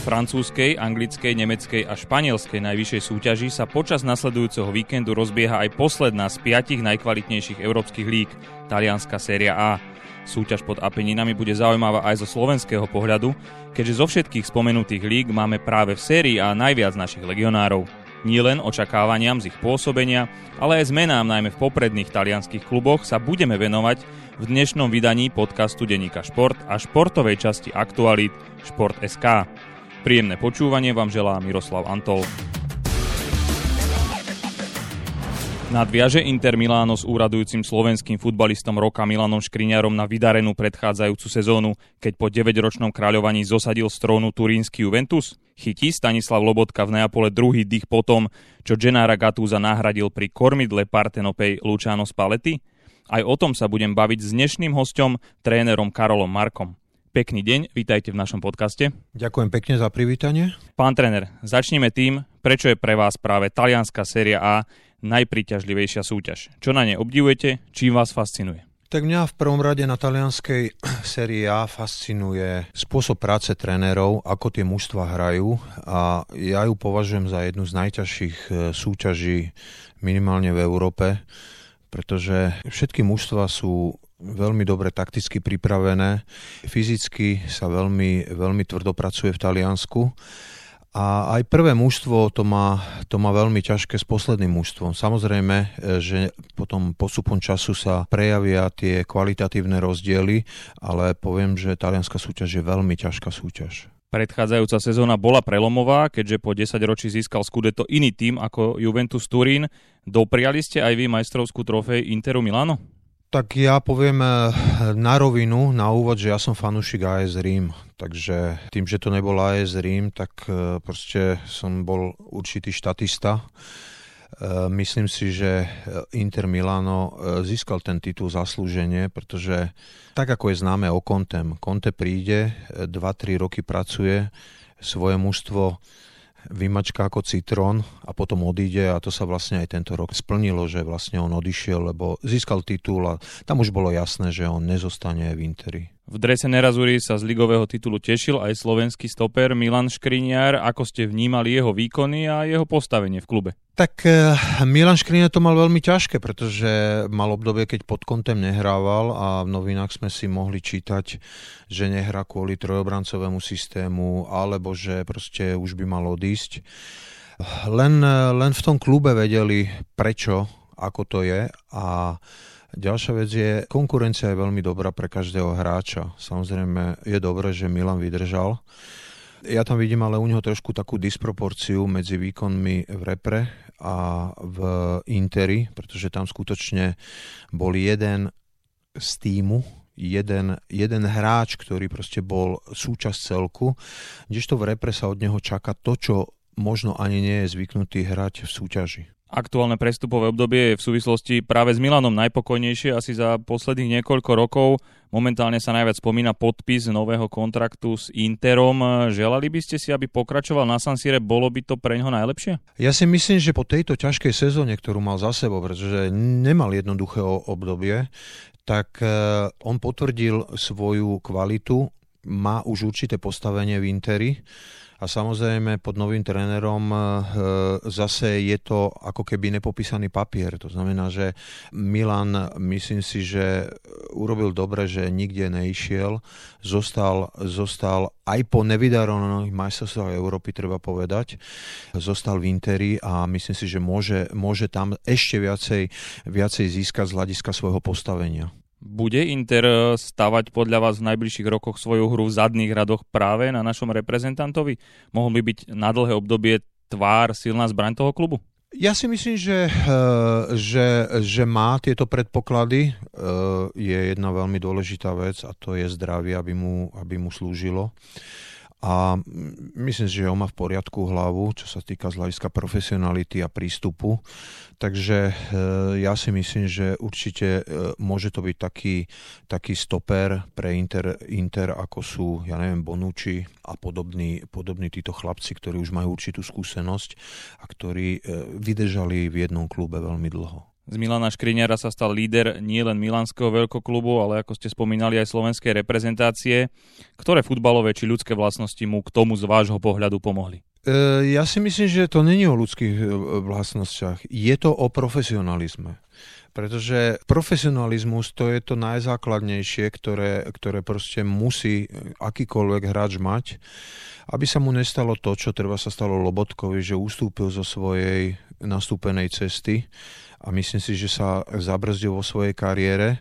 francúzskej, anglickej, nemeckej a španielskej najvyššej súťaži sa počas nasledujúceho víkendu rozbieha aj posledná z piatich najkvalitnejších európskych líg, talianská séria A. Súťaž pod Apeninami bude zaujímavá aj zo slovenského pohľadu, keďže zo všetkých spomenutých líg máme práve v sérii A najviac našich legionárov. Nie len očakávaniam z ich pôsobenia, ale aj zmenám najmä v popredných talianských kluboch sa budeme venovať v dnešnom vydaní podcastu Deníka Šport a športovej časti Aktualit Šport.sk. Príjemné počúvanie vám želá Miroslav Antol. Nadviaže Inter Miláno s úradujúcim slovenským futbalistom roka Milanom Škriňarom na vydarenú predchádzajúcu sezónu, keď po 9-ročnom kráľovaní zosadil z trónu turínsky Juventus? Chytí Stanislav Lobotka v Neapole druhý dých potom, čo Gennara Gatúza nahradil pri kormidle Partenopej Luciano Spalletti? Aj o tom sa budem baviť s dnešným hostom, trénerom Karolom Markom. Pekný deň, vítajte v našom podcaste. Ďakujem pekne za privítanie. Pán tréner, začneme tým, prečo je pre vás práve talianská séria A najpríťažlivejšia súťaž? Čo na nej obdivujete? Čím vás fascinuje? Tak mňa v prvom rade na talianskej sérii A fascinuje spôsob práce trénerov, ako tie mužstva hrajú a ja ju považujem za jednu z najťažších e, súťaží minimálne v Európe, pretože všetky mužstva sú veľmi dobre takticky pripravené, fyzicky sa veľmi, veľmi tvrdo pracuje v Taliansku a aj prvé mužstvo to má, to má veľmi ťažké s posledným mužstvom. Samozrejme, že potom postupom času sa prejavia tie kvalitatívne rozdiely, ale poviem, že talianská súťaž je veľmi ťažká súťaž. Predchádzajúca sezóna bola prelomová, keďže po 10 ročí získal Scudetto iný tým ako Juventus Turín. Dopriali ste aj vy majstrovskú trofej Interu Milano? Tak ja poviem eh, na rovinu, na úvod, že ja som fanúšik AS Rím, takže tým, že to nebol AS Rím, tak eh, proste som bol určitý štatista. Eh, myslím si, že Inter Milano získal ten titul zaslúženie, pretože tak ako je známe o Contem, Conte príde, 2-3 roky pracuje, svoje mužstvo vymačka ako citrón a potom odíde a to sa vlastne aj tento rok splnilo, že vlastne on odišiel, lebo získal titul a tam už bolo jasné, že on nezostane v Interi. V drese Nerazuri sa z ligového titulu tešil aj slovenský stoper Milan Škriniar. Ako ste vnímali jeho výkony a jeho postavenie v klube? Tak eh, Milan Škriniar to mal veľmi ťažké, pretože mal obdobie, keď pod kontem nehrával a v novinách sme si mohli čítať, že nehrá kvôli trojobrancovému systému alebo že proste už by mal odísť. Len, eh, len v tom klube vedeli prečo, ako to je a Ďalšia vec je, konkurencia je veľmi dobrá pre každého hráča. Samozrejme je dobré, že Milan vydržal. Ja tam vidím ale u neho trošku takú disproporciu medzi výkonmi v repre a v Interi, pretože tam skutočne bol jeden z týmu, jeden, jeden hráč, ktorý proste bol súčasť celku, kdežto v repre sa od neho čaká to, čo možno ani nie je zvyknutý hrať v súťaži. Aktuálne prestupové obdobie je v súvislosti práve s Milanom najpokojnejšie asi za posledných niekoľko rokov. Momentálne sa najviac spomína podpis nového kontraktu s Interom. Želali by ste si, aby pokračoval na San Sire, bolo by to pre ňoho najlepšie? Ja si myslím, že po tejto ťažkej sezóne, ktorú mal za sebou, pretože nemal jednoduché obdobie, tak e, on potvrdil svoju kvalitu, má už určité postavenie v Interi a samozrejme pod novým trénerom e, zase je to ako keby nepopísaný papier. To znamená, že Milan, myslím si, že urobil dobre, že nikde neišiel. Zostal, zostal aj po nevydarovaných majstrovstvách Európy, treba povedať. Zostal v Interi a myslím si, že môže, môže tam ešte viacej, viacej získať z hľadiska svojho postavenia. Bude Inter eh, stavať podľa vás v najbližších rokoch svoju hru v zadných radoch práve na našom reprezentantovi? Mohol by byť na dlhé obdobie tvár, silná zbraň toho klubu? Ja si myslím, že, eh, že, že má tieto predpoklady. Eh, je jedna veľmi dôležitá vec a to je zdravie, aby mu, aby mu slúžilo a myslím že on má v poriadku hlavu, čo sa týka z hľadiska profesionality a prístupu. Takže e, ja si myslím, že určite e, môže to byť taký, taký stoper pre Inter, Inter, ako sú, ja neviem, Bonucci a podobní, podobní títo chlapci, ktorí už majú určitú skúsenosť a ktorí e, vydržali v jednom klube veľmi dlho. Z Milana Škriňara sa stal líder nielen milanského veľkoklubu, ale ako ste spomínali aj slovenskej reprezentácie. Ktoré futbalové či ľudské vlastnosti mu k tomu z vášho pohľadu pomohli? E, ja si myslím, že to není o ľudských e, vlastnostiach. Je to o profesionalizme. Pretože profesionalizmus to je to najzákladnejšie, ktoré, ktoré proste musí akýkoľvek hráč mať, aby sa mu nestalo to, čo treba sa stalo Lobotkovi, že ustúpil zo svojej nastúpenej cesty a myslím si, že sa zabrzdil vo svojej kariére.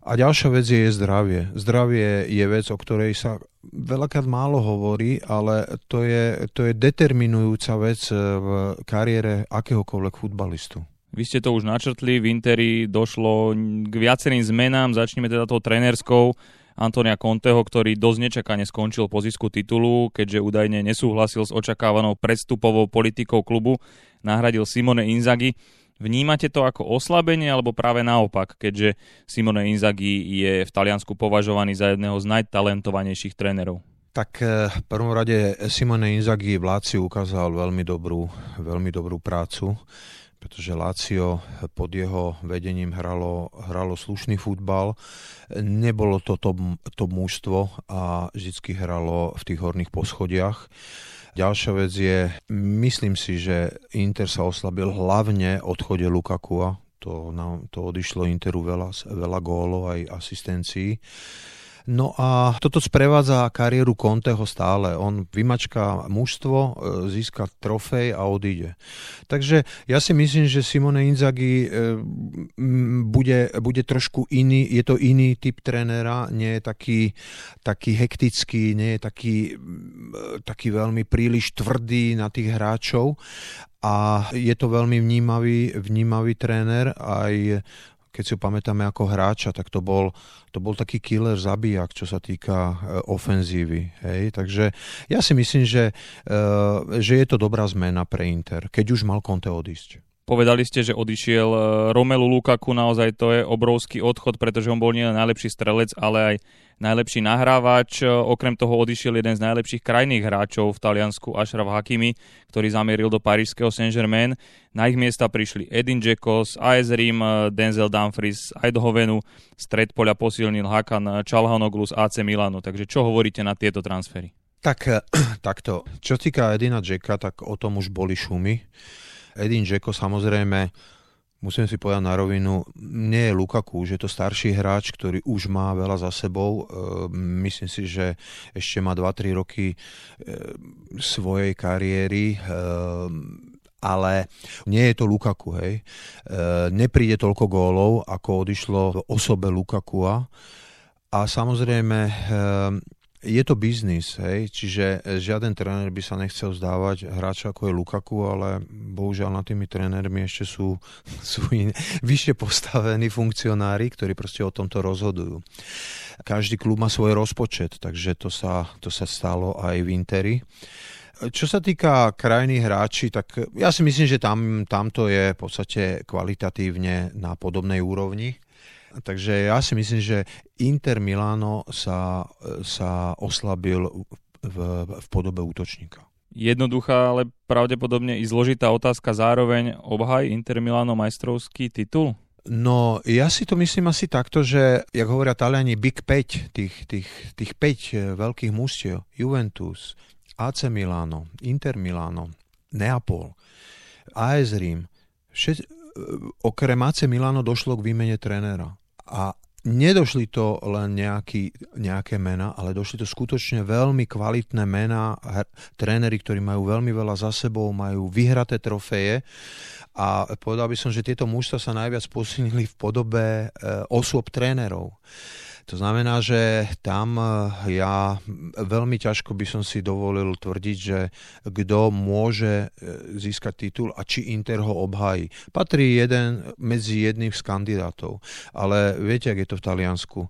A ďalšia vec je zdravie. Zdravie je vec, o ktorej sa veľakrát málo hovorí, ale to je, to je determinujúca vec v kariére akéhokoľvek futbalistu. Vy ste to už načrtli, v Interi došlo k viacerým zmenám, začneme teda tou trenerskou. Antonia Conteho, ktorý dosť nečakane skončil po zisku titulu, keďže údajne nesúhlasil s očakávanou predstupovou politikou klubu, nahradil Simone Inzaghi. Vnímate to ako oslabenie alebo práve naopak, keďže Simone Inzaghi je v Taliansku považovaný za jedného z najtalentovanejších trénerov? Tak eh, v prvom rade Simone Inzaghi v Láciu ukázal veľmi dobrú, veľmi dobrú prácu pretože Lazio pod jeho vedením hralo, hralo slušný futbal. Nebolo to to, to mužstvo a vždy hralo v tých horných poschodiach. Ďalšia vec je, myslím si, že Inter sa oslabil hlavne odchode Lukakua. To, to odišlo Interu veľa, veľa gólov aj asistencií. No a toto sprevádza kariéru Conteho stále. On vymačká mužstvo, e, získa trofej a odíde. Takže ja si myslím, že Simone Inzaghi e, bude, bude trošku iný, je to iný typ trénera, nie je taký, taký hektický, nie je taký, taký veľmi príliš tvrdý na tých hráčov a je to veľmi vnímavý, vnímavý tréner aj keď si ho pamätáme ako hráča, tak to bol, to bol taký killer zabijak, čo sa týka e, ofenzívy. Hej? Takže ja si myslím, že, e, že je to dobrá zmena pre Inter, keď už mal Conte odísť. Povedali ste, že odišiel e, Romelu Lukaku, naozaj to je obrovský odchod, pretože on bol nielen najlepší strelec, ale aj najlepší nahrávač. Okrem toho odišiel jeden z najlepších krajných hráčov v Taliansku, Ashraf Hakimi, ktorý zamieril do parížského Saint-Germain. Na ich miesta prišli Edin Dzeko z AS Rim, Denzel Dumfries z Eindhovenu, stred poľa posilnil Hakan Čalhanoglu z AC Milano. Takže čo hovoríte na tieto transfery? Tak, takto. Čo týka Edina Jacka, tak o tom už boli šumy. Edin Dzeko samozrejme musím si povedať na rovinu, nie je Lukaku, že je to starší hráč, ktorý už má veľa za sebou. E, myslím si, že ešte má 2-3 roky e, svojej kariéry e, ale nie je to Lukaku, hej. Nepríde toľko gólov, ako odišlo v osobe Lukakua. A samozrejme, je to biznis, hej, čiže e, žiaden tréner by sa nechcel zdávať hráča ako je Lukaku, ale bohužiaľ na tými trénermi ešte sú, sú iné, vyššie postavení funkcionári, ktorí proste o tomto rozhodujú. Každý klub má svoj rozpočet, takže to sa, to sa stalo aj v Interi. Čo sa týka krajných hráči, tak ja si myslím, že tam, tamto je v podstate kvalitatívne na podobnej úrovni Takže ja si myslím, že Inter Milano sa, sa oslabil v, v podobe útočníka. Jednoduchá, ale pravdepodobne i zložitá otázka zároveň obhaj Inter Milano majstrovský titul? No, ja si to myslím asi takto, že, jak hovoria Taliani, Big 5, tých, tých, tých 5 eh, veľkých mústiev, Juventus, AC Milano, Inter Milano, Neapol, AS Rím, všet, eh, okrem AC Milano došlo k výmene trénera. A nedošli to len nejaký, nejaké mena, ale došli to skutočne veľmi kvalitné mená, tréneri, ktorí majú veľmi veľa za sebou, majú vyhraté trofeje a povedal by som, že tieto mužstva sa najviac posunili v podobe e, osôb trénerov. To znamená, že tam eh, ja veľmi ťažko by som si dovolil tvrdiť, že kto môže eh, získať titul a či Inter ho obhájí. Patrí jeden medzi jedným z kandidátov. Ale viete, ak je to v Taliansku?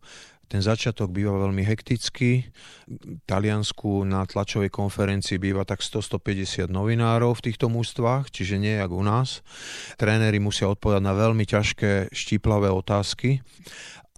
Ten začiatok býva veľmi hektický. V Taliansku na tlačovej konferencii býva tak 100-150 novinárov v týchto mústvách, čiže nie jak u nás. Tréneri musia odpovedať na veľmi ťažké štíplavé otázky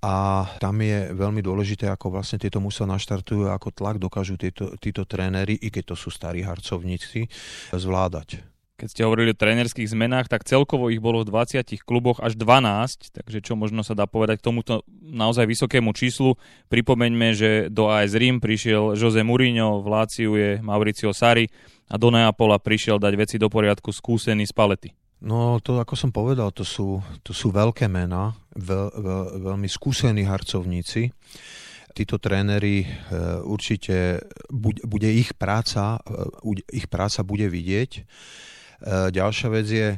a tam je veľmi dôležité, ako vlastne tieto musia naštartujú, ako tlak dokážu tieto, títo tréneri, i keď to sú starí harcovníci, zvládať. Keď ste hovorili o trénerských zmenách, tak celkovo ich bolo v 20 kluboch až 12, takže čo možno sa dá povedať k tomuto naozaj vysokému číslu. Pripomeňme, že do AS Rím prišiel Jose Mourinho, v Láciu je Mauricio Sari a do Neapola prišiel dať veci do poriadku skúsený z palety. No to, ako som povedal, to sú, to sú veľké mená, veľ, veľ, veľmi skúsení harcovníci títo tréneri e, určite bude ich práca, e, ich práca bude vidieť. E, ďalšia vec je,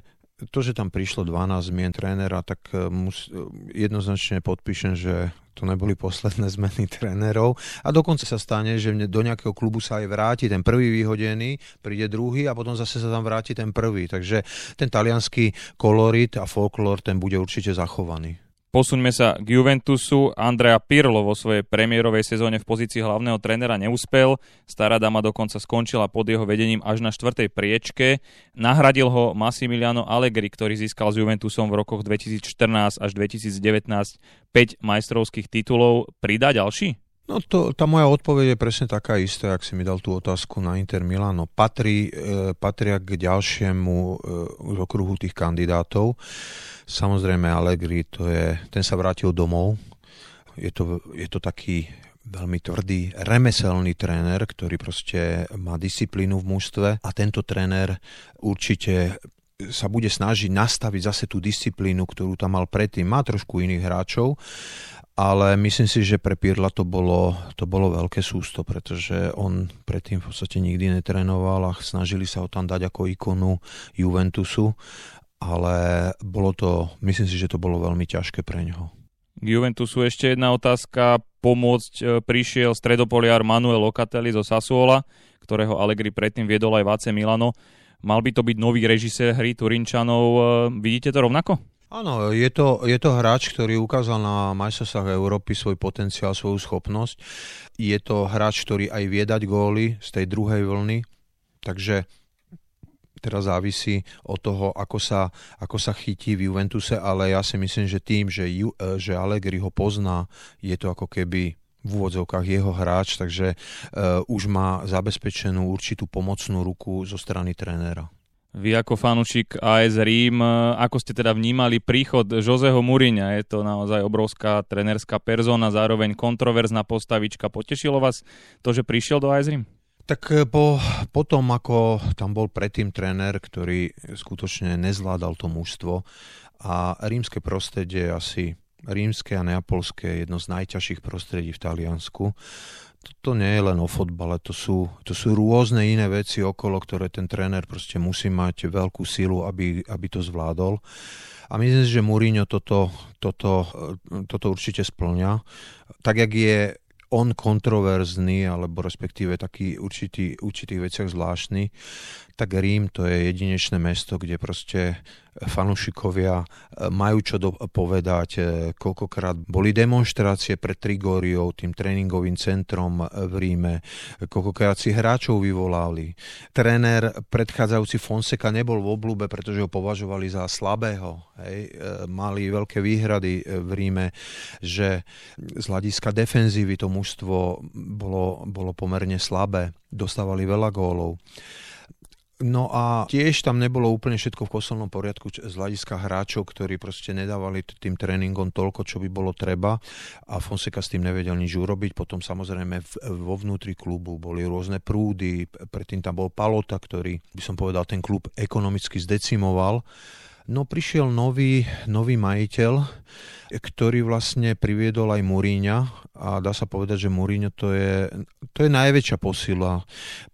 to, že tam prišlo 12 zmien trénera, tak jednoznačne podpíšem, že to neboli posledné zmeny trénerov a dokonca sa stane, že do nejakého klubu sa aj vráti ten prvý vyhodený, príde druhý a potom zase sa tam vráti ten prvý. Takže ten talianský kolorit a folklór ten bude určite zachovaný. Posuňme sa k Juventusu. Andrea Pirlo vo svojej premiérovej sezóne v pozícii hlavného trénera neúspel. Stará dama dokonca skončila pod jeho vedením až na štvrtej priečke. Nahradil ho Massimiliano Allegri, ktorý získal s Juventusom v rokoch 2014 až 2019 5 majstrovských titulov. Pridá ďalší? No to, tá moja odpoveď je presne taká istá, ak si mi dal tú otázku na Inter Milano. Patrí, e, patria k ďalšiemu e, okruhu tých kandidátov. Samozrejme Allegri, to je, ten sa vrátil domov. Je to, je to taký veľmi tvrdý remeselný tréner, ktorý proste má disciplínu v mužstve a tento tréner určite sa bude snažiť nastaviť zase tú disciplínu, ktorú tam mal predtým. Má trošku iných hráčov, ale myslím si, že pre Pirla to bolo, to bolo veľké sústo, pretože on predtým v podstate nikdy netrénoval a snažili sa ho tam dať ako ikonu Juventusu ale bolo to, myslím si, že to bolo veľmi ťažké pre ňoho. K Juventusu ešte jedna otázka. Pomôcť e, prišiel stredopoliar Manuel Locatelli zo Sassuola, ktorého Allegri predtým viedol aj Vace Milano. Mal by to byť nový režisér hry Turinčanov. E, vidíte to rovnako? Áno, je to, je to hráč, ktorý ukázal na majstrovstvách Európy svoj potenciál, svoju schopnosť. Je to hráč, ktorý aj vie dať góly z tej druhej vlny, takže teraz závisí od toho, ako sa, ako sa chytí v Juventuse, ale ja si myslím, že tým, že, Ju, e, že Allegri ho pozná, je to ako keby v úvodzovkách jeho hráč, takže uh, už má zabezpečenú určitú pomocnú ruku zo strany trénera. Vy ako fanúšik AS Rím, e, ako ste teda vnímali príchod Joseho Muriňa? Je to naozaj obrovská trenerská persona, zároveň kontroverzná postavička. Potešilo vás to, že prišiel do AS Rím? Tak e, po, po ako tam bol predtým tréner, ktorý skutočne nezvládal to mužstvo a rímske prostredie asi rímske a neapolské je jedno z najťažších prostredí v Taliansku. To nie je len o fotbale, to sú, to sú rôzne iné veci okolo, ktoré ten tréner proste musí mať veľkú silu, aby, aby to zvládol. A myslím si, že Mourinho toto, toto, e, toto určite splňa. Tak, jak je on kontroverzný, alebo respektíve taký určitý, určitých veciach zvláštny, tak Rím to je jedinečné mesto, kde proste fanúšikovia e, majú čo povedať. E, koľkokrát boli demonstrácie pred Trigóriou, tým tréningovým centrom e, v Ríme. Koľkokrát si hráčov vyvolali. Tréner predchádzajúci Fonseca nebol v oblúbe, pretože ho považovali za slabého. Hej. Mali veľké výhrady v Ríme, že z hľadiska defenzívy to mužstvo bolo, bolo pomerne slabé. Dostávali veľa gólov. No a tiež tam nebolo úplne všetko v kostelnom poriadku z hľadiska hráčov, ktorí proste nedávali tým tréningom toľko, čo by bolo treba a Fonseca s tým nevedel nič urobiť. Potom samozrejme vo vnútri klubu boli rôzne prúdy, predtým tam bol Palota, ktorý by som povedal ten klub ekonomicky zdecimoval. No prišiel nový, nový majiteľ, ktorý vlastne priviedol aj Muríňa a dá sa povedať, že Mourinho to je, to je najväčšia posila,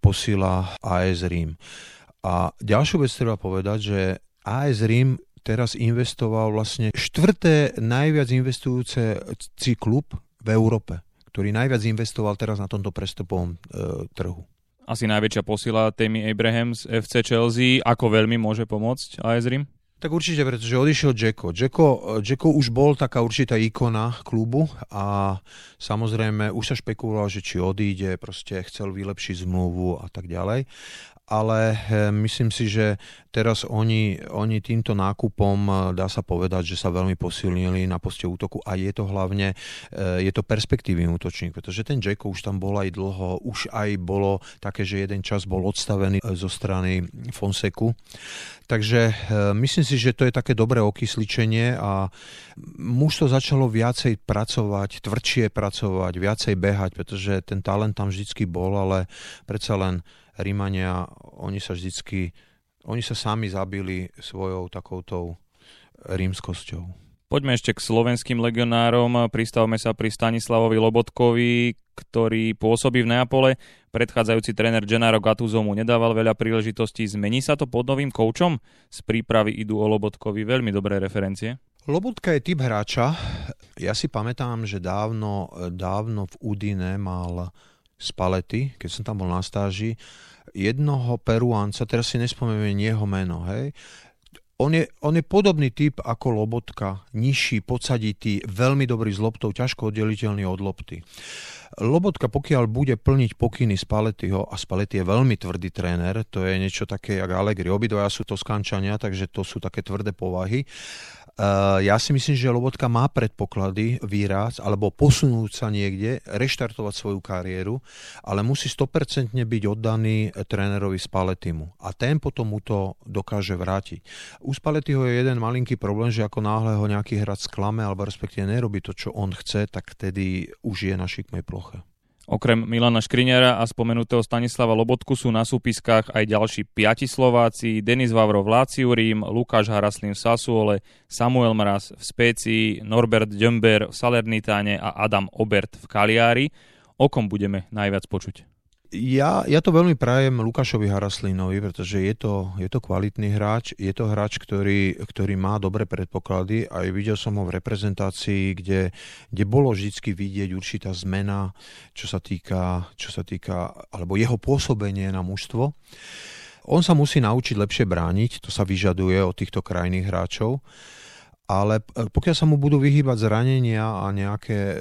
posila AS Rím. A ďalšiu vec treba povedať, že AS Rím teraz investoval vlastne štvrté najviac investujúci klub v Európe, ktorý najviac investoval teraz na tomto prestupovom e, trhu. Asi najväčšia posila Tammy Abrahams FC Chelsea. Ako veľmi môže pomôcť AS Rím? Tak určite, pretože odišiel Jacko. Jacko, Jacko už bol taká určitá ikona klubu a samozrejme už sa špekulovalo, že či odíde, proste chcel vylepšiť zmluvu a tak ďalej. Ale myslím si, že teraz oni, oni týmto nákupom, dá sa povedať, že sa veľmi posilnili na poste útoku a je to hlavne, je to perspektívny útočník, pretože ten Jacko už tam bol aj dlho, už aj bolo také, že jeden čas bol odstavený zo strany Fonseku. Takže myslím si, že to je také dobré okysličenie a muž to začalo viacej pracovať, tvrdšie pracovať, viacej behať, pretože ten talent tam vždycky bol, ale predsa len Rímania, oni sa vždycky, oni sa sami zabili svojou takoutou rímskosťou. Poďme ešte k slovenským legionárom. Pristavme sa pri Stanislavovi Lobotkovi, ktorý pôsobí v Neapole. Predchádzajúci tréner Gennaro Gattuso mu nedával veľa príležitostí. Zmení sa to pod novým koučom? Z prípravy idú o Lobotkovi veľmi dobré referencie. Lobotka je typ hráča. Ja si pamätám, že dávno, dávno v Udine mal Spalety, keď som tam bol na stáži, jednoho Peruánca, teraz si nespomínam jeho meno, hej, on je, on je podobný typ ako Lobotka, nižší, podsaditý, veľmi dobrý s loptou, ťažko oddeliteľný od lopty. Lobotka, pokiaľ bude plniť pokyny Spaletiho, a Spalety je veľmi tvrdý tréner, to je niečo také jak Allegri, obidvaja sú to skančania, takže to sú také tvrdé povahy, Eh, ja si myslím, že Lobotka má predpoklady výraz alebo posunúť sa niekde, reštartovať svoju kariéru, ale musí 100% byť oddaný trénerovi Spaletimu. A ten potom mu to dokáže vrátiť. U Spaletiho je jeden malinký problém, že ako náhle ho nejaký hráč sklame alebo respektíve nerobí to, čo on chce, tak vtedy už je na šikmej ploche. Okrem Milana Škriňara a spomenutého Stanislava Lobotku sú na súpiskách aj ďalší piati Slováci, Denis Vavrov v Láciu Rím, Lukáš Haraslin v Sasuole, Samuel Mraz v Spécii, Norbert Dömber v Salernitáne a Adam Obert v Kaliári. O kom budeme najviac počuť? Ja, ja to veľmi prajem Lukášovi Haraslinovi, pretože je to, je to kvalitný hráč, je to hráč, ktorý, ktorý má dobré predpoklady a videl som ho v reprezentácii, kde, kde bolo vždy vidieť určitá zmena, čo sa týka, čo sa týka alebo jeho pôsobenie na mužstvo. On sa musí naučiť lepšie brániť, to sa vyžaduje od týchto krajných hráčov ale e, pokiaľ sa mu budú vyhýbať zranenia a nejaké e,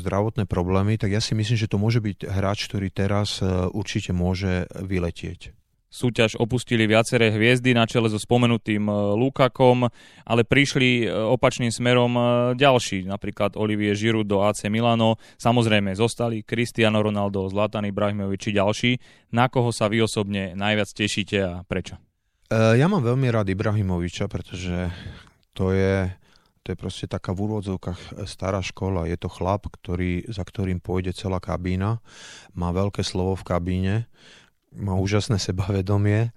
zdravotné problémy, tak ja si myslím, že to môže byť hráč, ktorý teraz e, určite môže vyletieť. Súťaž opustili viaceré hviezdy na čele so spomenutým Lukakom, ale prišli opačným smerom ďalší, napríklad Olivier Giroud do AC Milano. Samozrejme zostali Cristiano Ronaldo, Zlatan Ibrahimovič či ďalší. Na koho sa vy osobne najviac tešíte a prečo? Ja mám veľmi rád Ibrahimoviča, pretože to je, to je proste taká v úvodzovkách stará škola. Je to chlap, ktorý, za ktorým pôjde celá kabína, má veľké slovo v kabíne, má úžasné sebavedomie.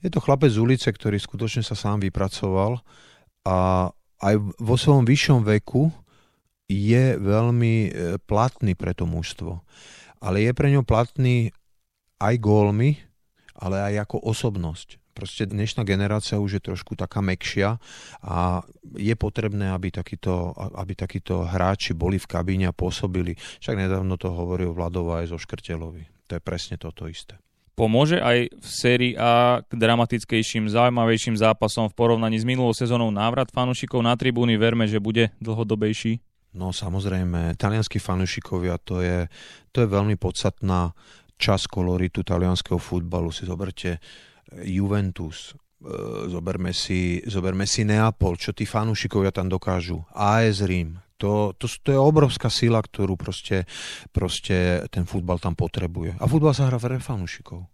Je to chlapec z ulice, ktorý skutočne sa sám vypracoval a aj vo svojom vyššom veku je veľmi e, platný pre to mužstvo. Ale je pre ňo platný aj gólmi, ale aj ako osobnosť. Proste dnešná generácia už je trošku taká mekšia a je potrebné, aby takíto, aby takíto hráči boli v kabíne a pôsobili. Však nedávno to hovoril Vladova aj zo Škrtelovi. To je presne toto isté. Pomôže aj v sérii A k dramatickejším, zaujímavejším zápasom v porovnaní s minulou sezónou návrat fanúšikov na tribúny? Verme, že bude dlhodobejší? No samozrejme, talianskí fanúšikovia to je, to je veľmi podstatná časť koloritu talianského futbalu. Si zoberte, Juventus, e, zoberme si, zoberme si Neapol, čo tí fanúšikovia tam dokážu, AS Rím, to, to, to je obrovská sila, ktorú proste, proste ten futbal tam potrebuje. A futbal sa hrá pre fanúšikov.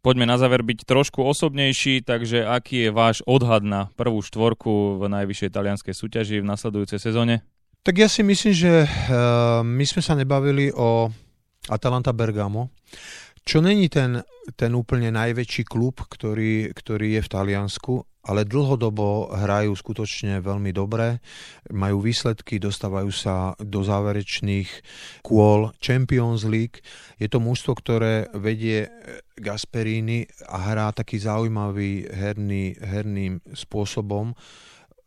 Poďme na záver byť trošku osobnejší, takže aký je váš odhad na prvú štvorku v najvyššej talianskej súťaži v nasledujúcej sezóne? Tak ja si myslím, že uh, my sme sa nebavili o Atalanta Bergamo. Čo není ten, ten úplne najväčší klub, ktorý, ktorý je v Taliansku, ale dlhodobo hrajú skutočne veľmi dobre, majú výsledky, dostávajú sa do záverečných kôl Champions League. Je to mužstvo, ktoré vedie Gasperini a hrá taký zaujímavý herný, herným spôsobom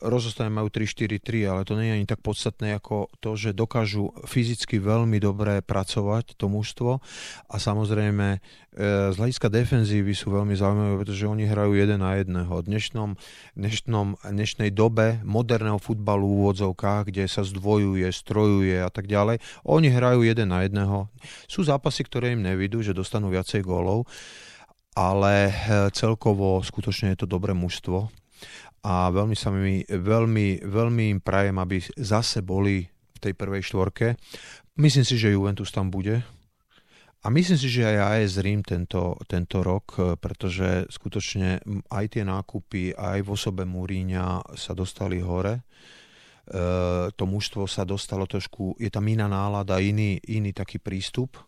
rozostane majú 3-4-3, ale to nie je ani tak podstatné ako to, že dokážu fyzicky veľmi dobre pracovať to mužstvo a samozrejme e, z hľadiska defenzívy sú veľmi zaujímavé, pretože oni hrajú jeden na jedného. V dnešnom, dnešnom, dnešnej dobe moderného futbalu v úvodzovkách, kde sa zdvojuje, strojuje a tak ďalej, oni hrajú jeden na jedného. Sú zápasy, ktoré im nevidú, že dostanú viacej gólov, ale celkovo skutočne je to dobré mužstvo a veľmi sa mi, veľmi, veľmi im prajem, aby zase boli v tej prvej štvorke. Myslím si, že Juventus tam bude. A myslím si, že aj AS Rím tento, tento rok, pretože skutočne aj tie nákupy, aj v osobe Múríňa sa dostali hore. E, to mužstvo sa dostalo trošku, je tam iná nálada, iný, iný taký prístup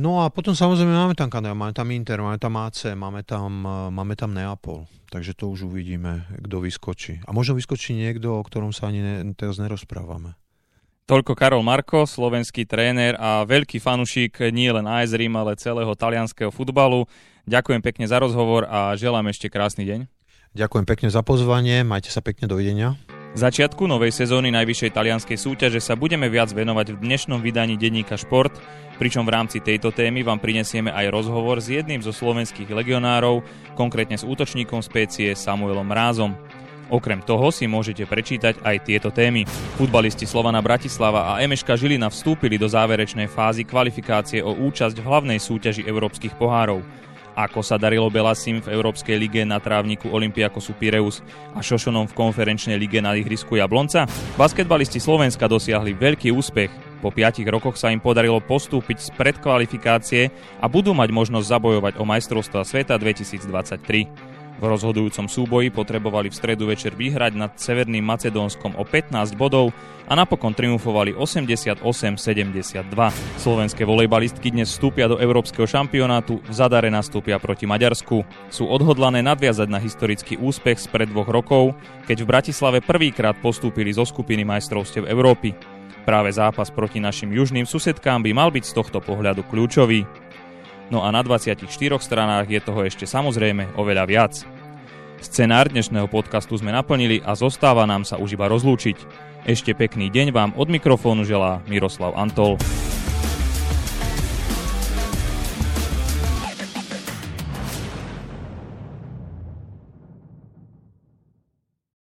No a potom samozrejme máme tam Kanada, máme tam Inter, máme tam AC, máme tam, e, máme tam Neapol. Takže to už uvidíme, kto vyskočí. A možno vyskočí niekto, o ktorom sa ani ne, teraz nerozprávame. Toľko Karol Marko, slovenský tréner a veľký fanušik nie len AS Rím, ale celého talianského futbalu. Ďakujem pekne za rozhovor a želám ešte krásny deň. Ďakujem pekne za pozvanie, majte sa pekne, dovidenia. Začiatku novej sezóny najvyššej talianskej súťaže sa budeme viac venovať v dnešnom vydaní denníka Šport, pričom v rámci tejto témy vám prinesieme aj rozhovor s jedným zo slovenských legionárov, konkrétne s útočníkom spécie Samuelom Rázom. Okrem toho si môžete prečítať aj tieto témy. Futbalisti Slovana Bratislava a Emeška Žilina vstúpili do záverečnej fázy kvalifikácie o účasť v hlavnej súťaži európskych pohárov ako sa darilo Belasim v Európskej lige na trávniku Olympiakosu Pireus a Šošonom v konferenčnej lige na ihrisku Jablonca? Basketbalisti Slovenska dosiahli veľký úspech. Po 5 rokoch sa im podarilo postúpiť z predkvalifikácie a budú mať možnosť zabojovať o majstrovstva sveta 2023. V rozhodujúcom súboji potrebovali v stredu večer vyhrať nad Severným Macedónskom o 15 bodov a napokon triumfovali 88-72. Slovenské volejbalistky dnes vstúpia do Európskeho šampionátu, v Zadare nastúpia proti Maďarsku. Sú odhodlané nadviazať na historický úspech spred dvoch rokov, keď v Bratislave prvýkrát postúpili zo skupiny majstrovstiev Európy. Práve zápas proti našim južným susedkám by mal byť z tohto pohľadu kľúčový. No a na 24 stranách je toho ešte samozrejme oveľa viac. Scenár dnešného podcastu sme naplnili a zostáva nám sa už iba rozlúčiť. Ešte pekný deň vám od mikrofónu želá Miroslav Antol.